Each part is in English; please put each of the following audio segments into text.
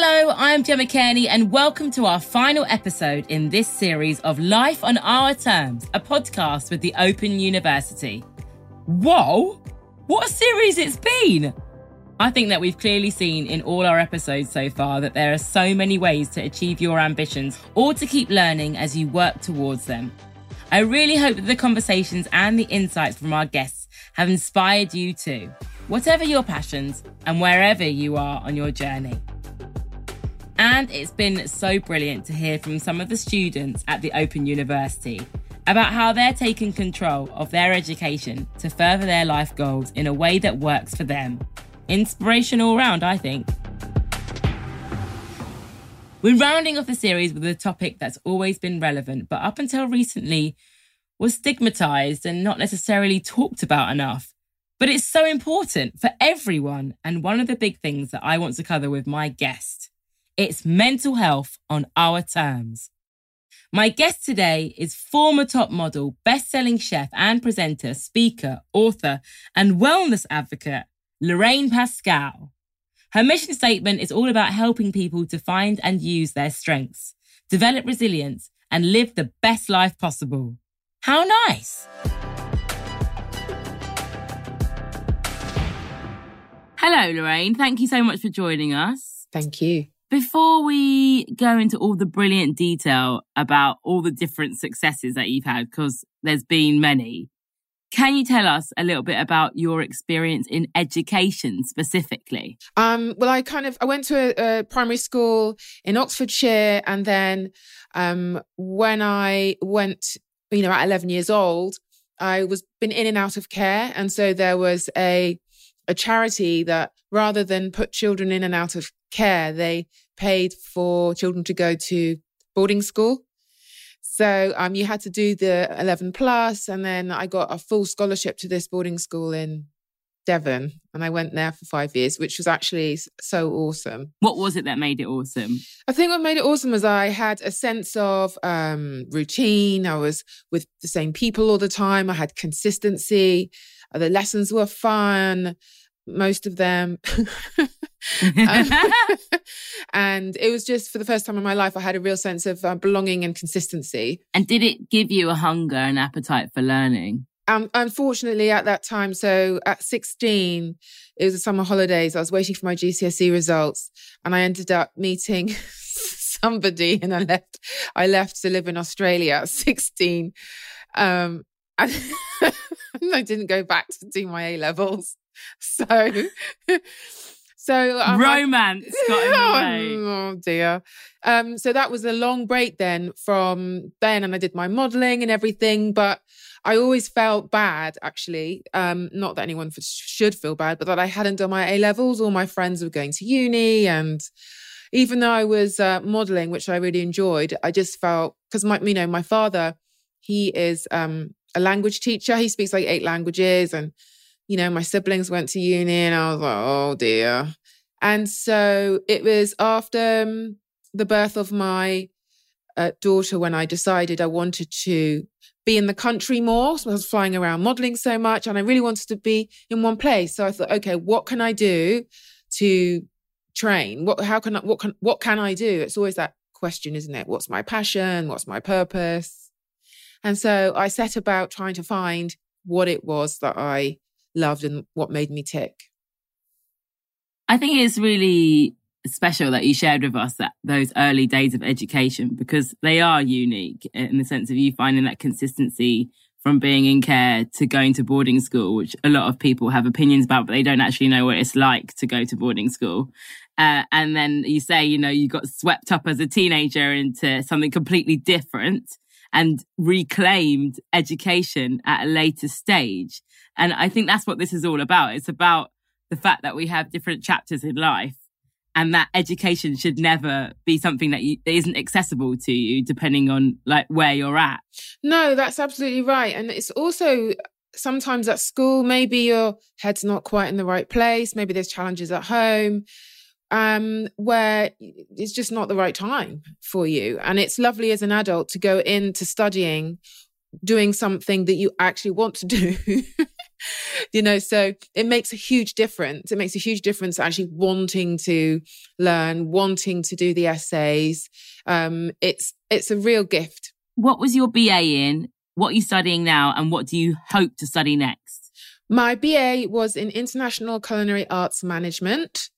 Hello, I'm Gemma Kearney, and welcome to our final episode in this series of Life on Our Terms, a podcast with the Open University. Whoa! What a series it's been! I think that we've clearly seen in all our episodes so far that there are so many ways to achieve your ambitions or to keep learning as you work towards them. I really hope that the conversations and the insights from our guests have inspired you too, whatever your passions and wherever you are on your journey. And it's been so brilliant to hear from some of the students at the Open University about how they're taking control of their education to further their life goals in a way that works for them Inspiration all round, I think. We're rounding off the series with a topic that's always been relevant, but up until recently was stigmatized and not necessarily talked about enough. But it's so important for everyone, and one of the big things that I want to cover with my guest. It's mental health on our terms. My guest today is former top model, best-selling chef and presenter, speaker, author, and wellness advocate Lorraine Pascale. Her mission statement is all about helping people to find and use their strengths, develop resilience, and live the best life possible. How nice! Hello, Lorraine. Thank you so much for joining us. Thank you. Before we go into all the brilliant detail about all the different successes that you've had, because there's been many, can you tell us a little bit about your experience in education specifically? Um, well, I kind of I went to a, a primary school in Oxfordshire, and then um, when I went, you know, at eleven years old, I was been in and out of care, and so there was a a charity that rather than put children in and out of care, they paid for children to go to boarding school. So um, you had to do the 11 plus, and then I got a full scholarship to this boarding school in Devon, and I went there for five years, which was actually so awesome. What was it that made it awesome? I think what made it awesome was I had a sense of um, routine. I was with the same people all the time. I had consistency. The lessons were fun most of them. um, and it was just for the first time in my life, I had a real sense of uh, belonging and consistency. And did it give you a hunger and appetite for learning? Um, unfortunately, at that time, so at 16, it was the summer holidays. I was waiting for my GCSE results, and I ended up meeting somebody, and I left. I left to live in Australia at 16. Um, and I didn't go back to do my A levels. So, so um, romance got in the oh, way. Oh dear. Um, so that was a long break then from then, and I did my modelling and everything, but. I always felt bad, actually. Um, not that anyone should feel bad, but that I hadn't done my A levels. All my friends were going to uni, and even though I was uh, modeling, which I really enjoyed, I just felt because my, you know, my father, he is um, a language teacher. He speaks like eight languages, and you know, my siblings went to uni and I was like, oh dear. And so it was after um, the birth of my uh, daughter when I decided I wanted to be in the country more. So I was flying around modeling so much and I really wanted to be in one place. So I thought, okay, what can I do to train? What, how can I, what can, what can I do? It's always that question, isn't it? What's my passion? What's my purpose? And so I set about trying to find what it was that I loved and what made me tick. I think it's really special that you shared with us that those early days of education because they are unique in the sense of you finding that consistency from being in care to going to boarding school, which a lot of people have opinions about, but they don't actually know what it's like to go to boarding school. Uh, and then you say, you know, you got swept up as a teenager into something completely different and reclaimed education at a later stage. And I think that's what this is all about. It's about the fact that we have different chapters in life and that education should never be something that, you, that isn't accessible to you depending on like where you're at. No, that's absolutely right. And it's also sometimes at school, maybe your head's not quite in the right place. Maybe there's challenges at home um, where it's just not the right time for you. And it's lovely as an adult to go into studying, doing something that you actually want to do. you know, so it makes a huge difference. It makes a huge difference actually wanting to learn, wanting to do the essays. Um, it's it's a real gift. What was your BA in? What are you studying now, and what do you hope to study next? My BA was in International Culinary Arts Management.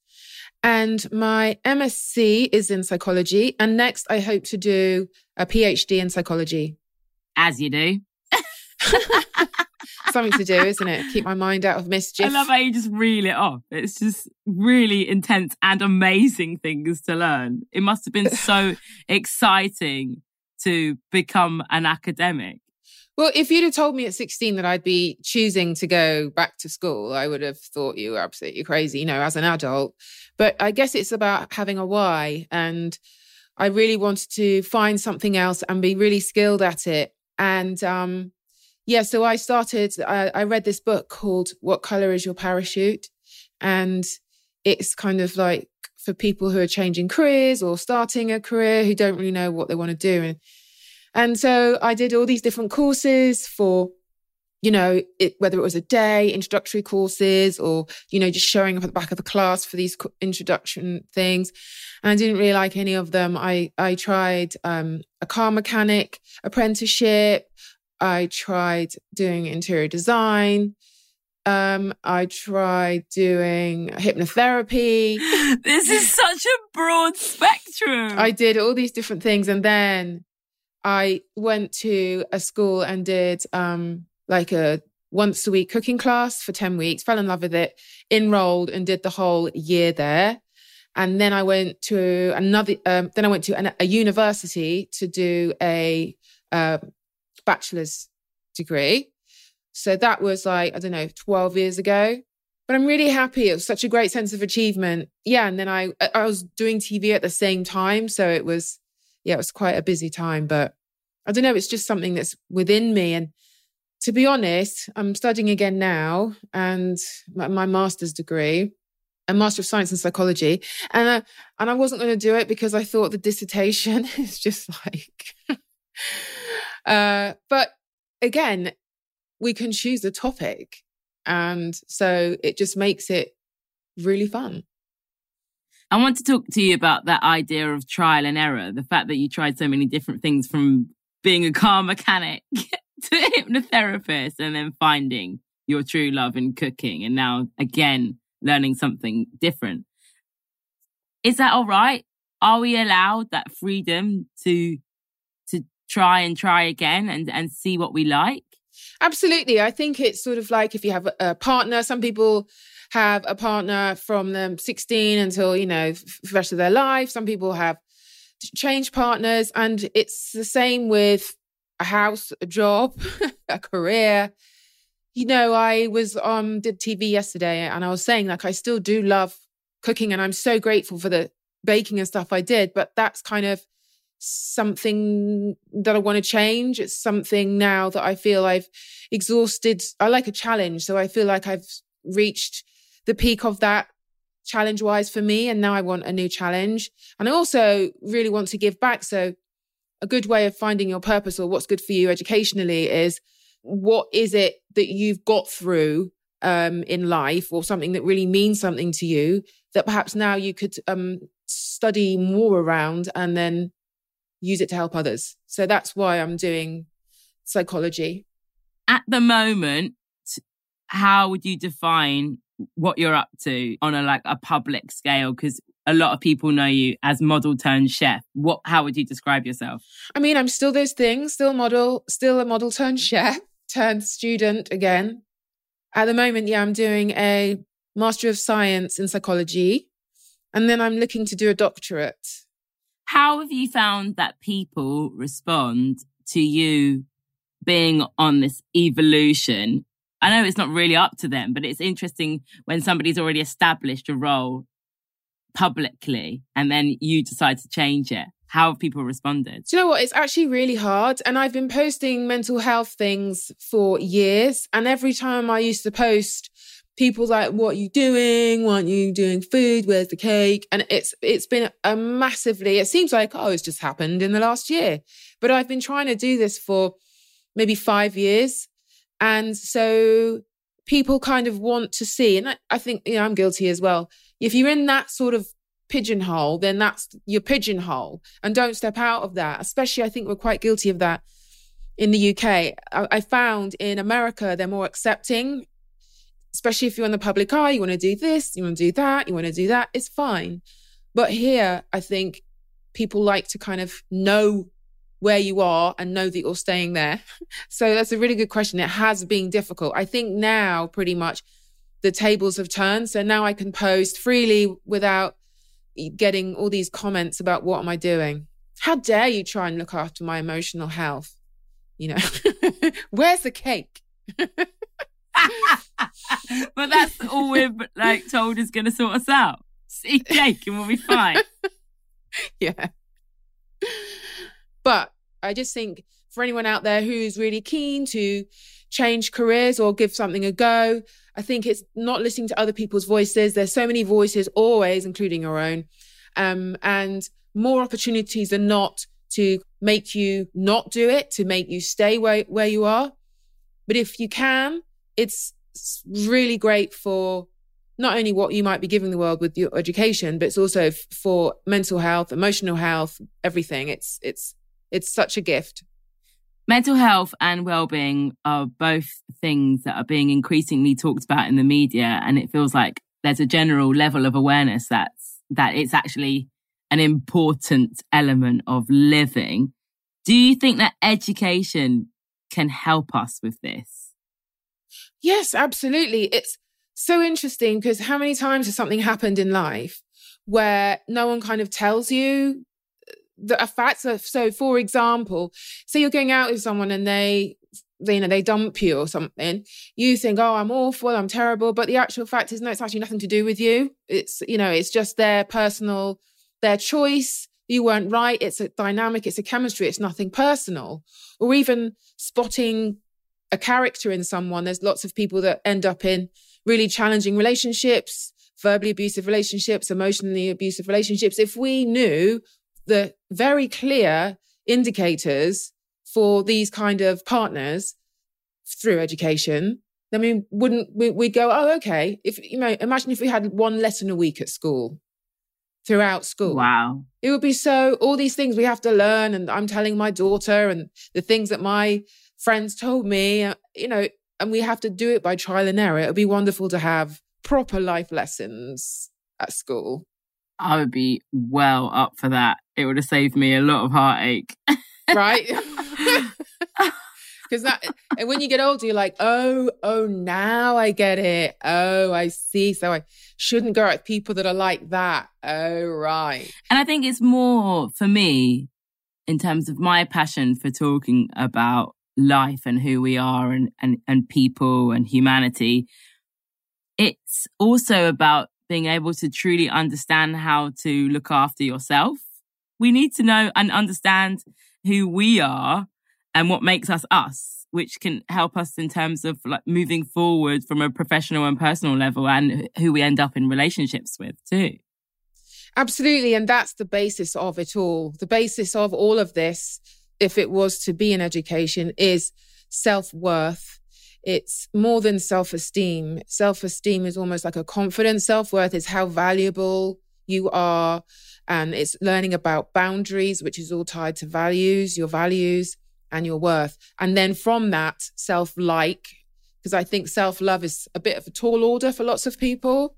And my MSc is in psychology. And next, I hope to do a PhD in psychology. As you do. Something to do, isn't it? Keep my mind out of mischief. I love how you just reel it off. It's just really intense and amazing things to learn. It must have been so exciting to become an academic. Well, if you'd have told me at 16 that I'd be choosing to go back to school, I would have thought you were absolutely crazy, you know, as an adult. But I guess it's about having a why. And I really wanted to find something else and be really skilled at it. And um, yeah, so I started, I, I read this book called What Color is Your Parachute? And it's kind of like for people who are changing careers or starting a career who don't really know what they want to do. And and so I did all these different courses for, you know, it, whether it was a day, introductory courses, or, you know, just showing up at the back of the class for these introduction things. And I didn't really like any of them. I, I tried um, a car mechanic apprenticeship. I tried doing interior design. Um, I tried doing hypnotherapy. This is such a broad spectrum. I did all these different things. And then I went to a school and did um, like a once a week cooking class for 10 weeks, fell in love with it, enrolled and did the whole year there. And then I went to another, um, then I went to an, a university to do a uh, bachelor's degree. So that was like, I don't know, 12 years ago. But I'm really happy. It was such a great sense of achievement. Yeah. And then I, I was doing TV at the same time. So it was, yeah, it was quite a busy time, but I don't know. It's just something that's within me. And to be honest, I'm studying again now and my, my master's degree, a master of science in psychology. And I, and I wasn't going to do it because I thought the dissertation is just like, uh, but again, we can choose a topic. And so it just makes it really fun. I want to talk to you about that idea of trial and error, the fact that you tried so many different things from being a car mechanic to a hypnotherapist and then finding your true love in cooking and now again learning something different. Is that all right? Are we allowed that freedom to to try and try again and, and see what we like? Absolutely. I think it's sort of like if you have a partner, some people have a partner from them 16 until, you know, the rest of their life. Some people have changed partners. And it's the same with a house, a job, a career. You know, I was um did TV yesterday and I was saying like I still do love cooking and I'm so grateful for the baking and stuff I did, but that's kind of something that I want to change. It's something now that I feel I've exhausted. I like a challenge. So I feel like I've reached the peak of that challenge wise for me. And now I want a new challenge. And I also really want to give back. So a good way of finding your purpose or what's good for you educationally is what is it that you've got through um, in life or something that really means something to you that perhaps now you could um, study more around and then use it to help others. So that's why I'm doing psychology. At the moment, how would you define what you're up to on a like a public scale because a lot of people know you as model turned chef. What how would you describe yourself? I mean i'm still those things still model still a model turned chef turned student again. At the moment yeah i'm doing a master of science in psychology and then i'm looking to do a doctorate. How have you found that people respond to you being on this evolution I know it's not really up to them, but it's interesting when somebody's already established a role publicly and then you decide to change it. How have people responded? Do you know what? It's actually really hard. And I've been posting mental health things for years. And every time I used to post, people's like, what are you doing? Why aren't you doing food? Where's the cake? And it's it's been a massively, it seems like, oh, it's just happened in the last year. But I've been trying to do this for maybe five years. And so people kind of want to see, and I, I think you know I'm guilty as well. If you're in that sort of pigeonhole, then that's your pigeonhole, and don't step out of that. Especially, I think we're quite guilty of that in the UK. I, I found in America they're more accepting, especially if you're in the public eye. You want to do this, you want to do that, you want to do that. It's fine, but here I think people like to kind of know where you are and know that you're staying there? So that's a really good question. It has been difficult. I think now pretty much the tables have turned. So now I can post freely without getting all these comments about what am I doing? How dare you try and look after my emotional health? You know, where's the cake? but that's all we're like told is going to sort us out. See cake and we'll be fine. yeah. But I just think for anyone out there who's really keen to change careers or give something a go, I think it's not listening to other people's voices. There's so many voices always, including your own, um, and more opportunities than not to make you not do it, to make you stay where, where you are. But if you can, it's really great for not only what you might be giving the world with your education, but it's also for mental health, emotional health, everything. It's, it's, it's such a gift. Mental health and well-being are both things that are being increasingly talked about in the media and it feels like there's a general level of awareness that's that it's actually an important element of living. Do you think that education can help us with this? Yes, absolutely. It's so interesting because how many times has something happened in life where no one kind of tells you the, a fact. So, so, for example, say you're going out with someone and they, they, you know, they dump you or something. You think, oh, I'm awful, I'm terrible. But the actual fact is, no, it's actually nothing to do with you. It's, you know, it's just their personal, their choice. You weren't right. It's a dynamic. It's a chemistry. It's nothing personal. Or even spotting a character in someone. There's lots of people that end up in really challenging relationships, verbally abusive relationships, emotionally abusive relationships. If we knew the very clear indicators for these kind of partners through education, then we wouldn't, we, would go, oh, okay. If, you know, imagine if we had one lesson a week at school throughout school. Wow. It would be so, all these things we have to learn. And I'm telling my daughter and the things that my friends told me, uh, you know, and we have to do it by trial and error. It would be wonderful to have proper life lessons at school. I would be well up for that. It would have saved me a lot of heartache. right? Because that, and when you get older, you're like, oh, oh, now I get it. Oh, I see. So I shouldn't go at people that are like that. Oh, right. And I think it's more for me in terms of my passion for talking about life and who we are and, and, and people and humanity. It's also about being able to truly understand how to look after yourself. We need to know and understand who we are and what makes us us, which can help us in terms of like moving forward from a professional and personal level and who we end up in relationships with too. Absolutely. And that's the basis of it all. The basis of all of this, if it was to be an education, is self worth it's more than self esteem. Self esteem is almost like a confidence. Self worth is how valuable you are. And it's learning about boundaries, which is all tied to values, your values and your worth. And then from that, self like, because I think self love is a bit of a tall order for lots of people.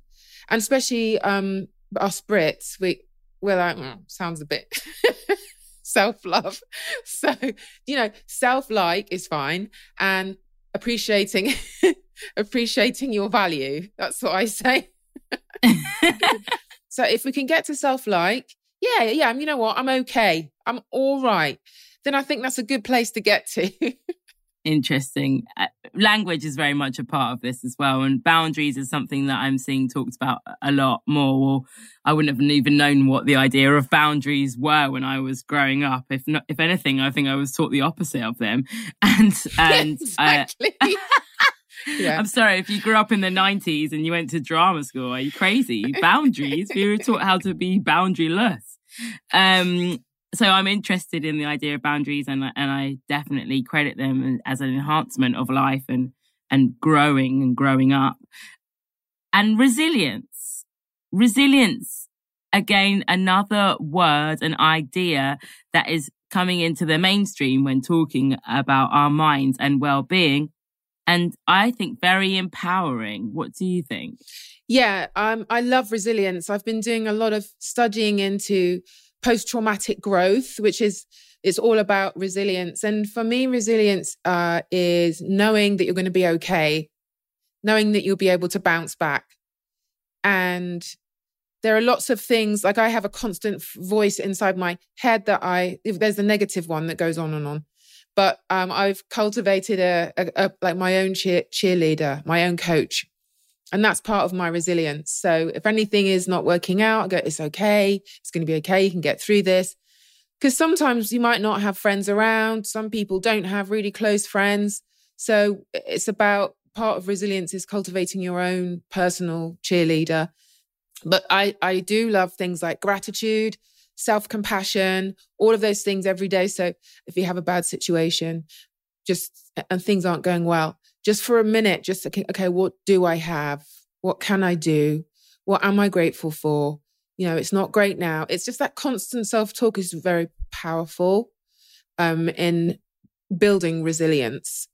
And especially um, us Brits, we, we're like, mm, sounds a bit. self love. So, you know, self like is fine. And appreciating appreciating your value. That's what I say. so if we can get to self like, yeah, yeah, you know what? I'm okay. I'm all right. Then I think that's a good place to get to. Interesting. Uh, language is very much a part of this as well. And boundaries is something that I'm seeing talked about a lot more. Well, I wouldn't have even known what the idea of boundaries were when I was growing up. If not, if anything, I think I was taught the opposite of them. And, and, uh, exactly. uh, Yeah. I'm sorry, if you grew up in the 90s and you went to drama school, are you crazy? Boundaries. we were taught how to be boundaryless. Um, so I'm interested in the idea of boundaries and, and I definitely credit them as an enhancement of life and, and growing and growing up. And resilience. Resilience, again, another word, an idea that is coming into the mainstream when talking about our minds and well-being. And I think very empowering. What do you think? Yeah, um, I love resilience. I've been doing a lot of studying into post traumatic growth, which is it's all about resilience. And for me, resilience uh, is knowing that you're going to be okay, knowing that you'll be able to bounce back. And there are lots of things like I have a constant voice inside my head that I, if there's a negative one that goes on and on. But um, I've cultivated a, a, a like my own cheer, cheerleader, my own coach, and that's part of my resilience. So if anything is not working out, I go, it's okay. It's going to be okay. You can get through this. Because sometimes you might not have friends around. Some people don't have really close friends. So it's about part of resilience is cultivating your own personal cheerleader. But I, I do love things like gratitude, self compassion, all of those things every day. So if you have a bad situation, just and things aren't going well, just for a minute, just okay, what do I have? What can I do? What am I grateful for? You know, it's not great now. It's just that constant self talk is very powerful um, in building resilience.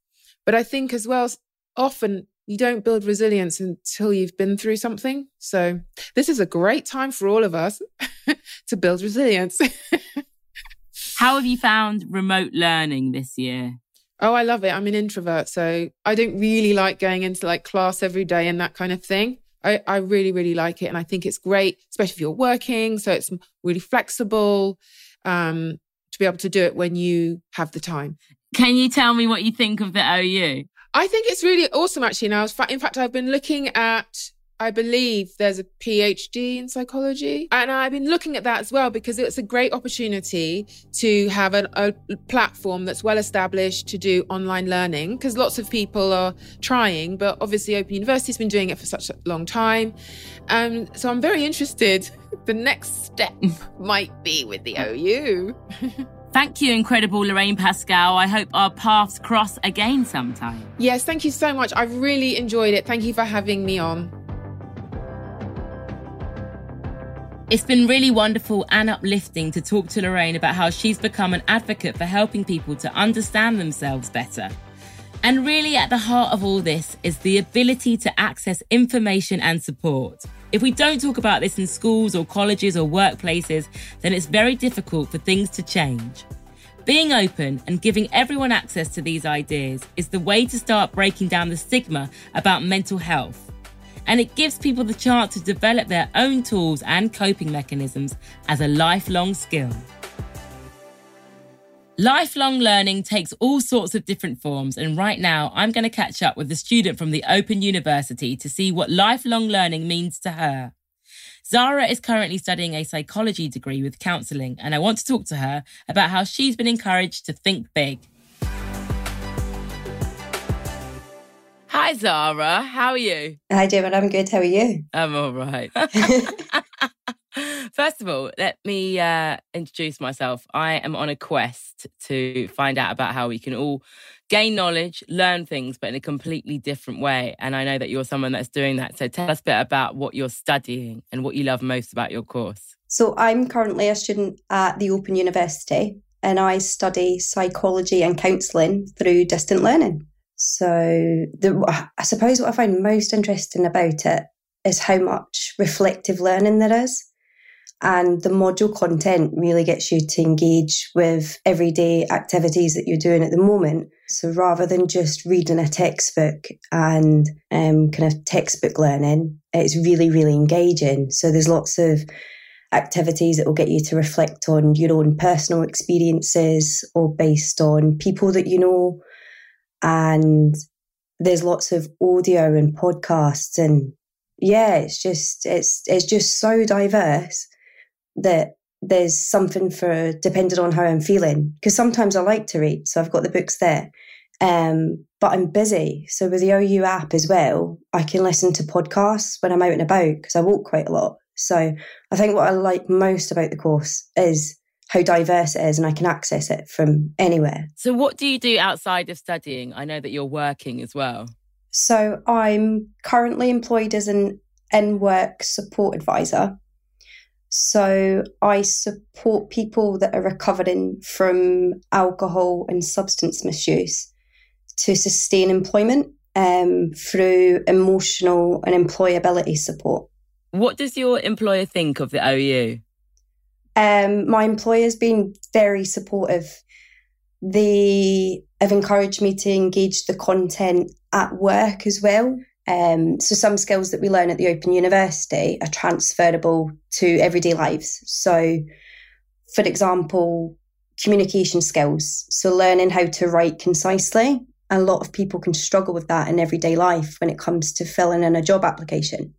But I think as well, often you don't build resilience until you've been through something. So this is a great time for all of us to build resilience. How have you found remote learning this year? Oh, I love it. I'm an introvert, so I don't really like going into like class every day and that kind of thing. I, I really, really like it. And I think it's great, especially if you're working. So it's really flexible um, to be able to do it when you have the time. Can you tell me what you think of the OU? I think it's really awesome, actually. Now, in fact, I've been looking at I believe there's a PhD in psychology. And I've been looking at that as well because it's a great opportunity to have an, a platform that's well established to do online learning because lots of people are trying, but obviously Open University's been doing it for such a long time. Um, so I'm very interested. The next step might be with the OU. Thank you, incredible Lorraine Pascale. I hope our paths cross again sometime. Yes, thank you so much. I've really enjoyed it. Thank you for having me on. It's been really wonderful and uplifting to talk to Lorraine about how she's become an advocate for helping people to understand themselves better. And really, at the heart of all this is the ability to access information and support. If we don't talk about this in schools or colleges or workplaces, then it's very difficult for things to change. Being open and giving everyone access to these ideas is the way to start breaking down the stigma about mental health and it gives people the chance to develop their own tools and coping mechanisms as a lifelong skill. Lifelong learning takes all sorts of different forms, and right now I'm going to catch up with a student from the Open University to see what lifelong learning means to her. Zara is currently studying a psychology degree with counselling, and I want to talk to her about how she's been encouraged to think big. Hi, Zara. How are you? Hi, David. I'm good. How are you? I'm all right. First of all, let me uh, introduce myself. I am on a quest to find out about how we can all gain knowledge, learn things, but in a completely different way. And I know that you're someone that's doing that. So tell us a bit about what you're studying and what you love most about your course. So I'm currently a student at the Open University and I study psychology and counselling through distant learning. So, the, I suppose what I find most interesting about it is how much reflective learning there is. And the module content really gets you to engage with everyday activities that you're doing at the moment. So rather than just reading a textbook and um, kind of textbook learning, it's really, really engaging. So there's lots of activities that will get you to reflect on your own personal experiences or based on people that you know and there's lots of audio and podcasts and yeah it's just it's it's just so diverse that there's something for depending on how i'm feeling because sometimes i like to read so i've got the books there um, but i'm busy. So with the ou app as well i can listen to podcasts when i'm out and about because i walk quite a lot. So i think what i like most about the course is how diverse it is and I can access it from anywhere. So, what do you do outside of studying? I know that you're working as well. So I'm currently employed as an in work support advisor. So I support people that are recovering from alcohol and substance misuse to sustain employment um, through emotional and employability support. What does your employer think of the OU? Um, my employer's been very supportive. They have encouraged me to engage the content at work as well. Um, so some skills that we learn at the Open University are transferable to everyday lives. So, for example, communication skills. So learning how to write concisely. A lot of people can struggle with that in everyday life when it comes to filling in a job application.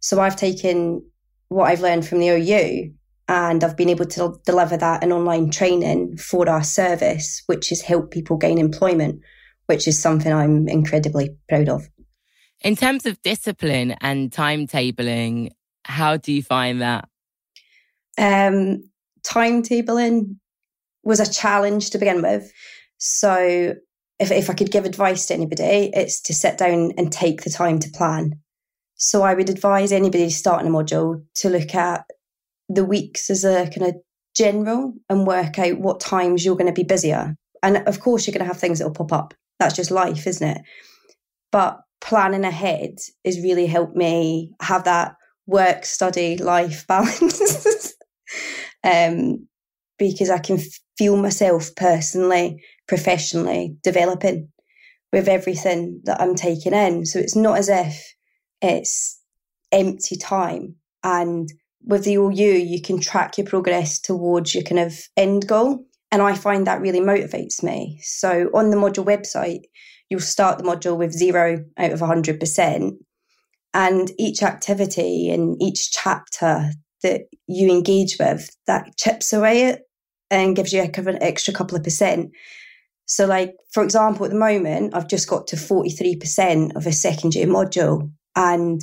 So I've taken what I've learned from the OU and I've been able to deliver that in online training for our service, which has helped people gain employment, which is something I'm incredibly proud of. In terms of discipline and timetabling, how do you find that? Um, timetabling was a challenge to begin with. So, if, if I could give advice to anybody, it's to sit down and take the time to plan. So, I would advise anybody starting a module to look at the weeks as a kind of general and work out what times you're going to be busier. And of course, you're going to have things that will pop up. That's just life, isn't it? But planning ahead has really helped me have that work study life balance um, because I can feel myself personally, professionally developing with everything that I'm taking in. So it's not as if it's empty time. And with the OU, you can track your progress towards your kind of end goal. And I find that really motivates me. So on the module website, you'll start the module with zero out of 100%. And each activity and each chapter that you engage with, that chips away it and gives you a kind of an extra couple of percent. So, like, for example, at the moment, I've just got to 43% of a second year module. And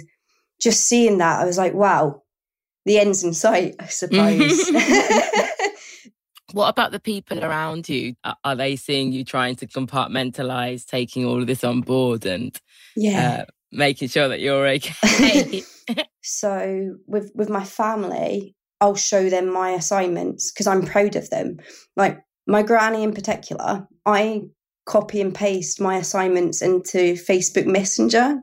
just seeing that, I was like, wow, the end's in sight, I suppose. What about the people around you? Are they seeing you trying to compartmentalize, taking all of this on board and yeah, uh, making sure that you're okay? so with with my family, I'll show them my assignments because I'm proud of them. Like my granny in particular, I copy and paste my assignments into Facebook Messenger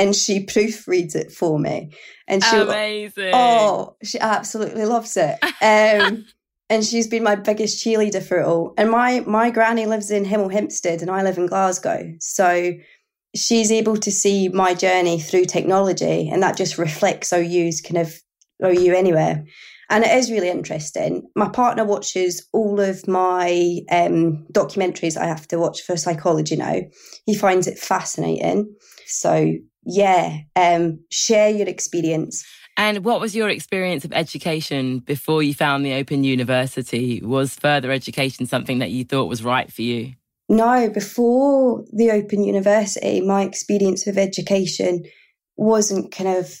and she proofreads it for me. And she Amazing. Oh, she absolutely loves it. Um and she's been my biggest cheerleader for it all. And my my granny lives in Hemel Hempstead, and I live in Glasgow, so she's able to see my journey through technology, and that just reflects OU's kind of OU anywhere. And it is really interesting. My partner watches all of my um, documentaries I have to watch for psychology now. He finds it fascinating. So yeah, um, share your experience. And what was your experience of education before you found the Open University? Was further education something that you thought was right for you? No, before the Open University, my experience with education wasn't kind of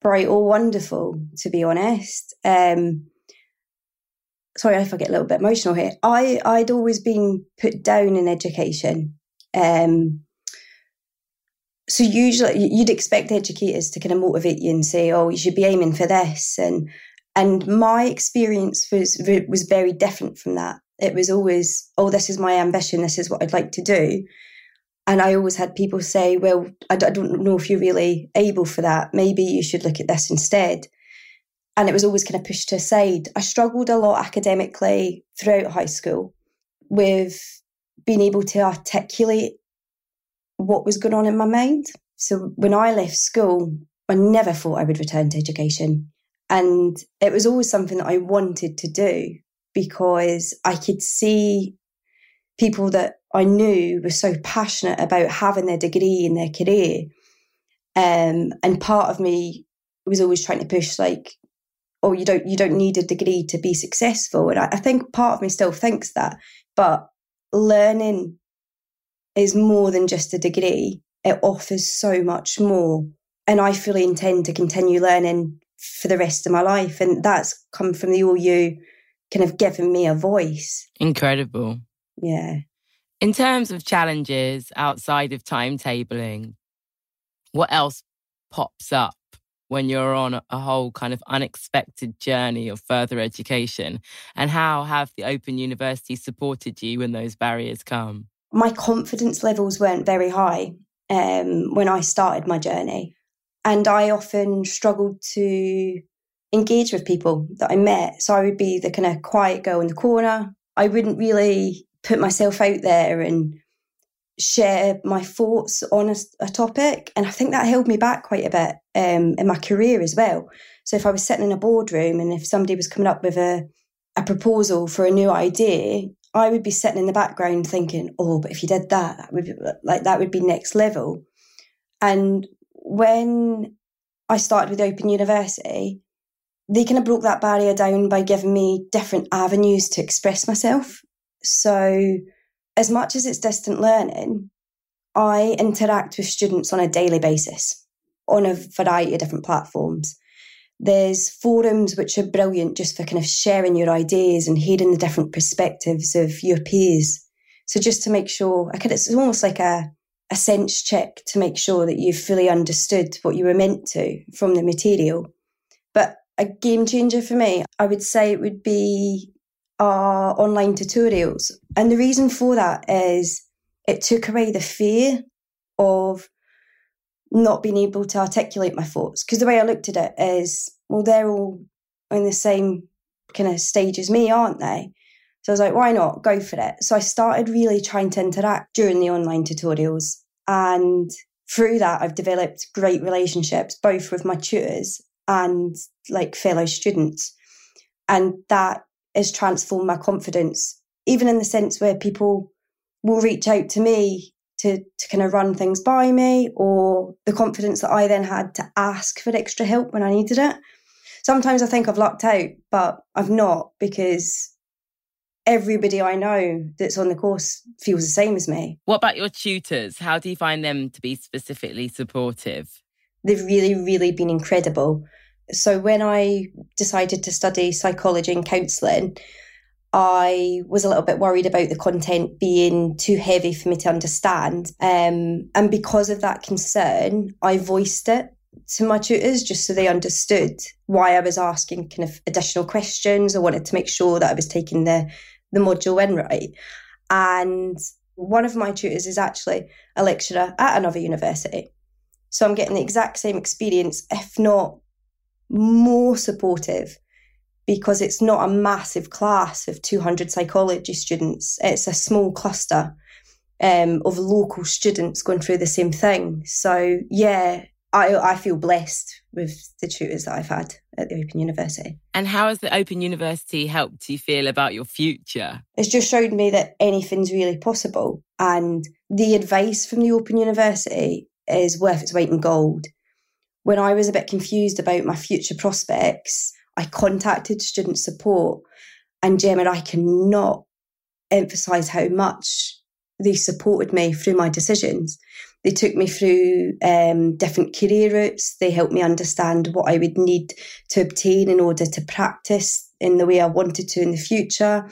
bright or wonderful, to be honest. Um, sorry if I get a little bit emotional here. I, I'd always been put down in education. Um, so usually you'd expect educators to kind of motivate you and say, "Oh, you should be aiming for this," and and my experience was was very different from that. It was always, "Oh, this is my ambition. This is what I'd like to do," and I always had people say, "Well, I don't know if you're really able for that. Maybe you should look at this instead." And it was always kind of pushed aside. I struggled a lot academically throughout high school with being able to articulate what was going on in my mind. So when I left school, I never thought I would return to education. And it was always something that I wanted to do because I could see people that I knew were so passionate about having their degree in their career. Um, and part of me was always trying to push like, oh, you don't you don't need a degree to be successful. And I, I think part of me still thinks that. But learning is more than just a degree. It offers so much more. And I fully intend to continue learning for the rest of my life. And that's come from the OU kind of giving me a voice. Incredible. Yeah. In terms of challenges outside of timetabling, what else pops up when you're on a whole kind of unexpected journey of further education? And how have the Open University supported you when those barriers come? My confidence levels weren't very high um, when I started my journey. And I often struggled to engage with people that I met. So I would be the kind of quiet girl in the corner. I wouldn't really put myself out there and share my thoughts on a, a, topic. And I think that held me back quite a bit um, in my career as well. So if I was sitting in a boardroom and if somebody was coming up with a, a proposal for a new idea, I would be sitting in the background thinking, oh, but if you did that, that would be, like that would be next level. And when I started with Open University, they kind of broke that barrier down by giving me different avenues to express myself. So as much as it's distant learning, I interact with students on a daily basis on a variety of different platforms. There's forums which are brilliant just for kind of sharing your ideas and hearing the different perspectives of your peers. So just to make sure, I could, it's almost like a, a sense check to make sure that you've fully understood what you were meant to from the material. But a game changer for me, I would say it would be our online tutorials. And the reason for that is it took away the fear of not being able to articulate my thoughts. Because the way I looked at it is, well, they're all in the same kind of stage as me, aren't they? So I was like, why not? Go for it. So I started really trying to interact during the online tutorials. And through that, I've developed great relationships, both with my tutors and like fellow students. And that has transformed my confidence, even in the sense where people will reach out to me to, to kind of run things by me, or the confidence that I then had to ask for extra help when I needed it. Sometimes I think I've lucked out, but I've not because everybody I know that's on the course feels the same as me. What about your tutors? How do you find them to be specifically supportive? They've really, really been incredible. So when I decided to study psychology and counselling, I was a little bit worried about the content being too heavy for me to understand. Um, and because of that concern, I voiced it to my tutors just so they understood why I was asking kind of additional questions. I wanted to make sure that I was taking the, the module in right. And one of my tutors is actually a lecturer at another university. So I'm getting the exact same experience, if not more supportive because it's not a massive class of 200 psychology students. It's a small cluster um, of local students going through the same thing. So, yeah, I, I feel blessed with the tutors that I've had at the Open University. And how has the Open University helped you feel about your future? It's just showed me that anything's really possible. And the advice from the Open University is worth its weight in gold when I was a bit confused about my future prospects, I contacted student support. And Gemma, I cannot emphasize how much they supported me through my decisions. They took me through um, different career routes. They helped me understand what I would need to obtain in order to practice in the way I wanted to in the future.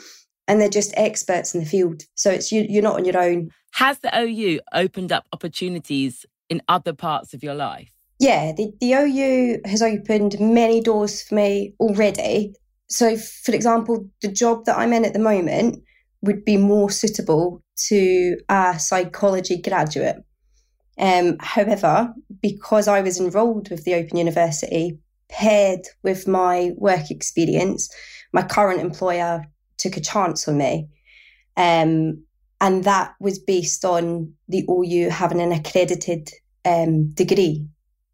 And they're just experts in the field. So it's you, you're not on your own. Has the OU opened up opportunities in other parts of your life? Yeah, the, the OU has opened many doors for me already. So, for example, the job that I'm in at the moment would be more suitable to a psychology graduate. Um, however, because I was enrolled with the Open University, paired with my work experience, my current employer took a chance on me. Um, and that was based on the OU having an accredited um, degree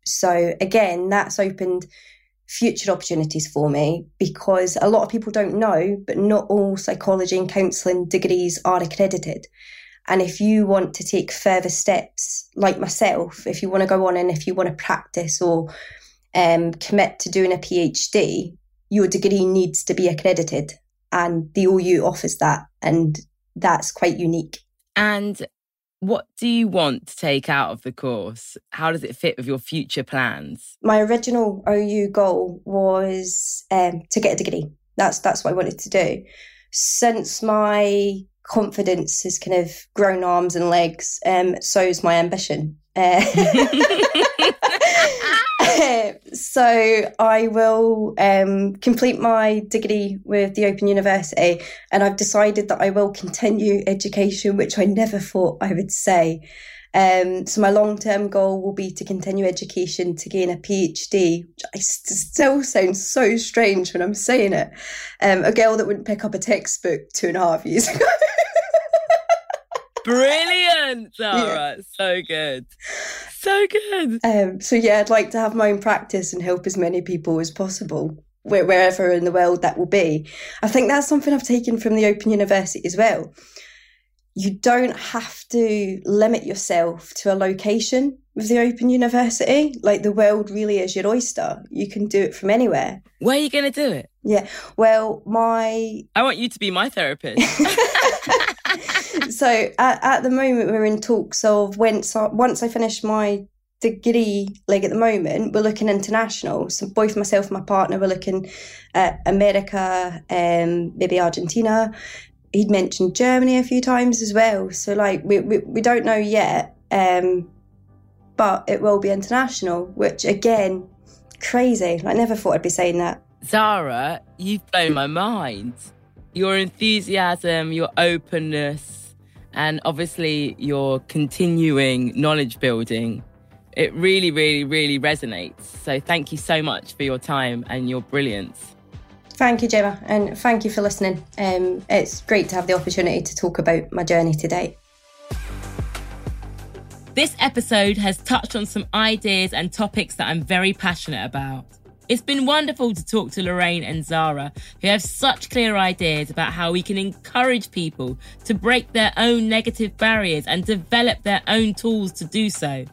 so again, that's opened future opportunities for me because a lot of people don't know, but not all psychology and counselling degrees are accredited. And if you want to take further steps, like myself, if you want to go on and if you want to practice or um, commit to doing a PhD, your degree needs to be accredited. And the OU offers that. And that's quite unique. And what do you want to take out of the course? How does it fit with your future plans? My original OU goal was um, to get a degree. That's that's what I wanted to do. Since my confidence has kind of grown arms and legs. Um, so's my ambition. Uh, so I will um, complete my degree with the Open University, and I've decided that I will continue education, which I never thought I would say. Um, so my long term goal will be to continue education to gain a PhD, which I st- still sounds so strange when I'm saying it. Um, a girl that wouldn't pick up a textbook two and a half years ago. Brilliant, Zara. Yeah. So good. So good. Um, so yeah, I'd like to have my own practice and help as many people as possible wherever in the world that will be. I think that's something I've taken from the Open University as well you don't have to limit yourself to a location with the Open University. Like the world really is your oyster. You can do it from anywhere. Where are you going to do it? Yeah. Well, my. I want you to be my therapist. so at, at the moment, we're in talks of once I, once I finish my degree, like at the moment, we're looking international. So both myself and my partner were looking at America, um, maybe Argentina, he'd mentioned Germany a few times as well. So like we we, we don't know yet, um, but it will be international, which again, crazy. I never thought I'd be saying that. Zara, you've blown my mind. Your enthusiasm, your openness, and obviously your continuing knowledge building. It really, really, really resonates. So thank you so much for your time and your brilliance. Thank you, Gemma, and thank you for listening. Um, it's great to have the opportunity to talk about my journey today. This episode has touched on some ideas and topics that I'm very passionate about. It's been wonderful to talk to Lorraine and Zara, who have such clear ideas about how we can encourage people to break their own negative barriers and develop their own tools to do so.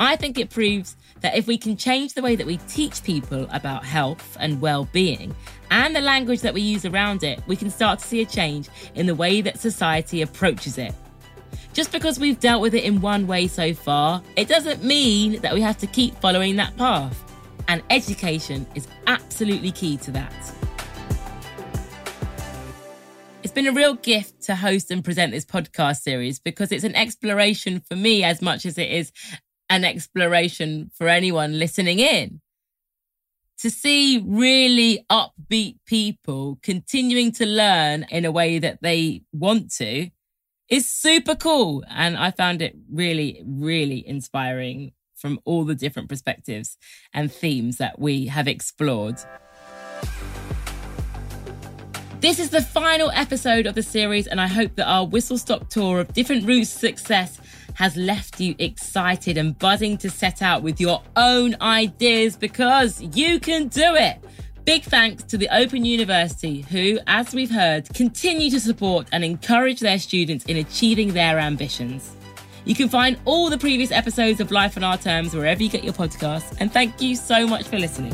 I think it proves that if we can change the way that we teach people about health and well being, and the language that we use around it, we can start to see a change in the way that society approaches it. Just because we've dealt with it in one way so far, it doesn't mean that we have to keep following that path. And education is absolutely key to that. It's been a real gift to host and present this podcast series because it's an exploration for me as much as it is an exploration for anyone listening in to see really upbeat people continuing to learn in a way that they want to is super cool. And I found it really, really inspiring from all the different perspectives and themes that we have explored. This is the final episode of the series, and I hope that our whistle stop tour of different routes to success has left you excited and buzzing to set out with your own ideas because you can do it. Big thanks to the Open University, who, as we've heard, continue to support and encourage their students in achieving their ambitions. You can find all the previous episodes of Life on Our Terms wherever you get your podcasts, and thank you so much for listening.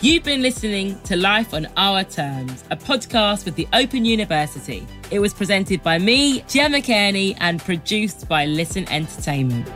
You've been listening to Life on Our Terms, a podcast with the Open University. It was presented by me, Gemma Cairney, and produced by Listen Entertainment.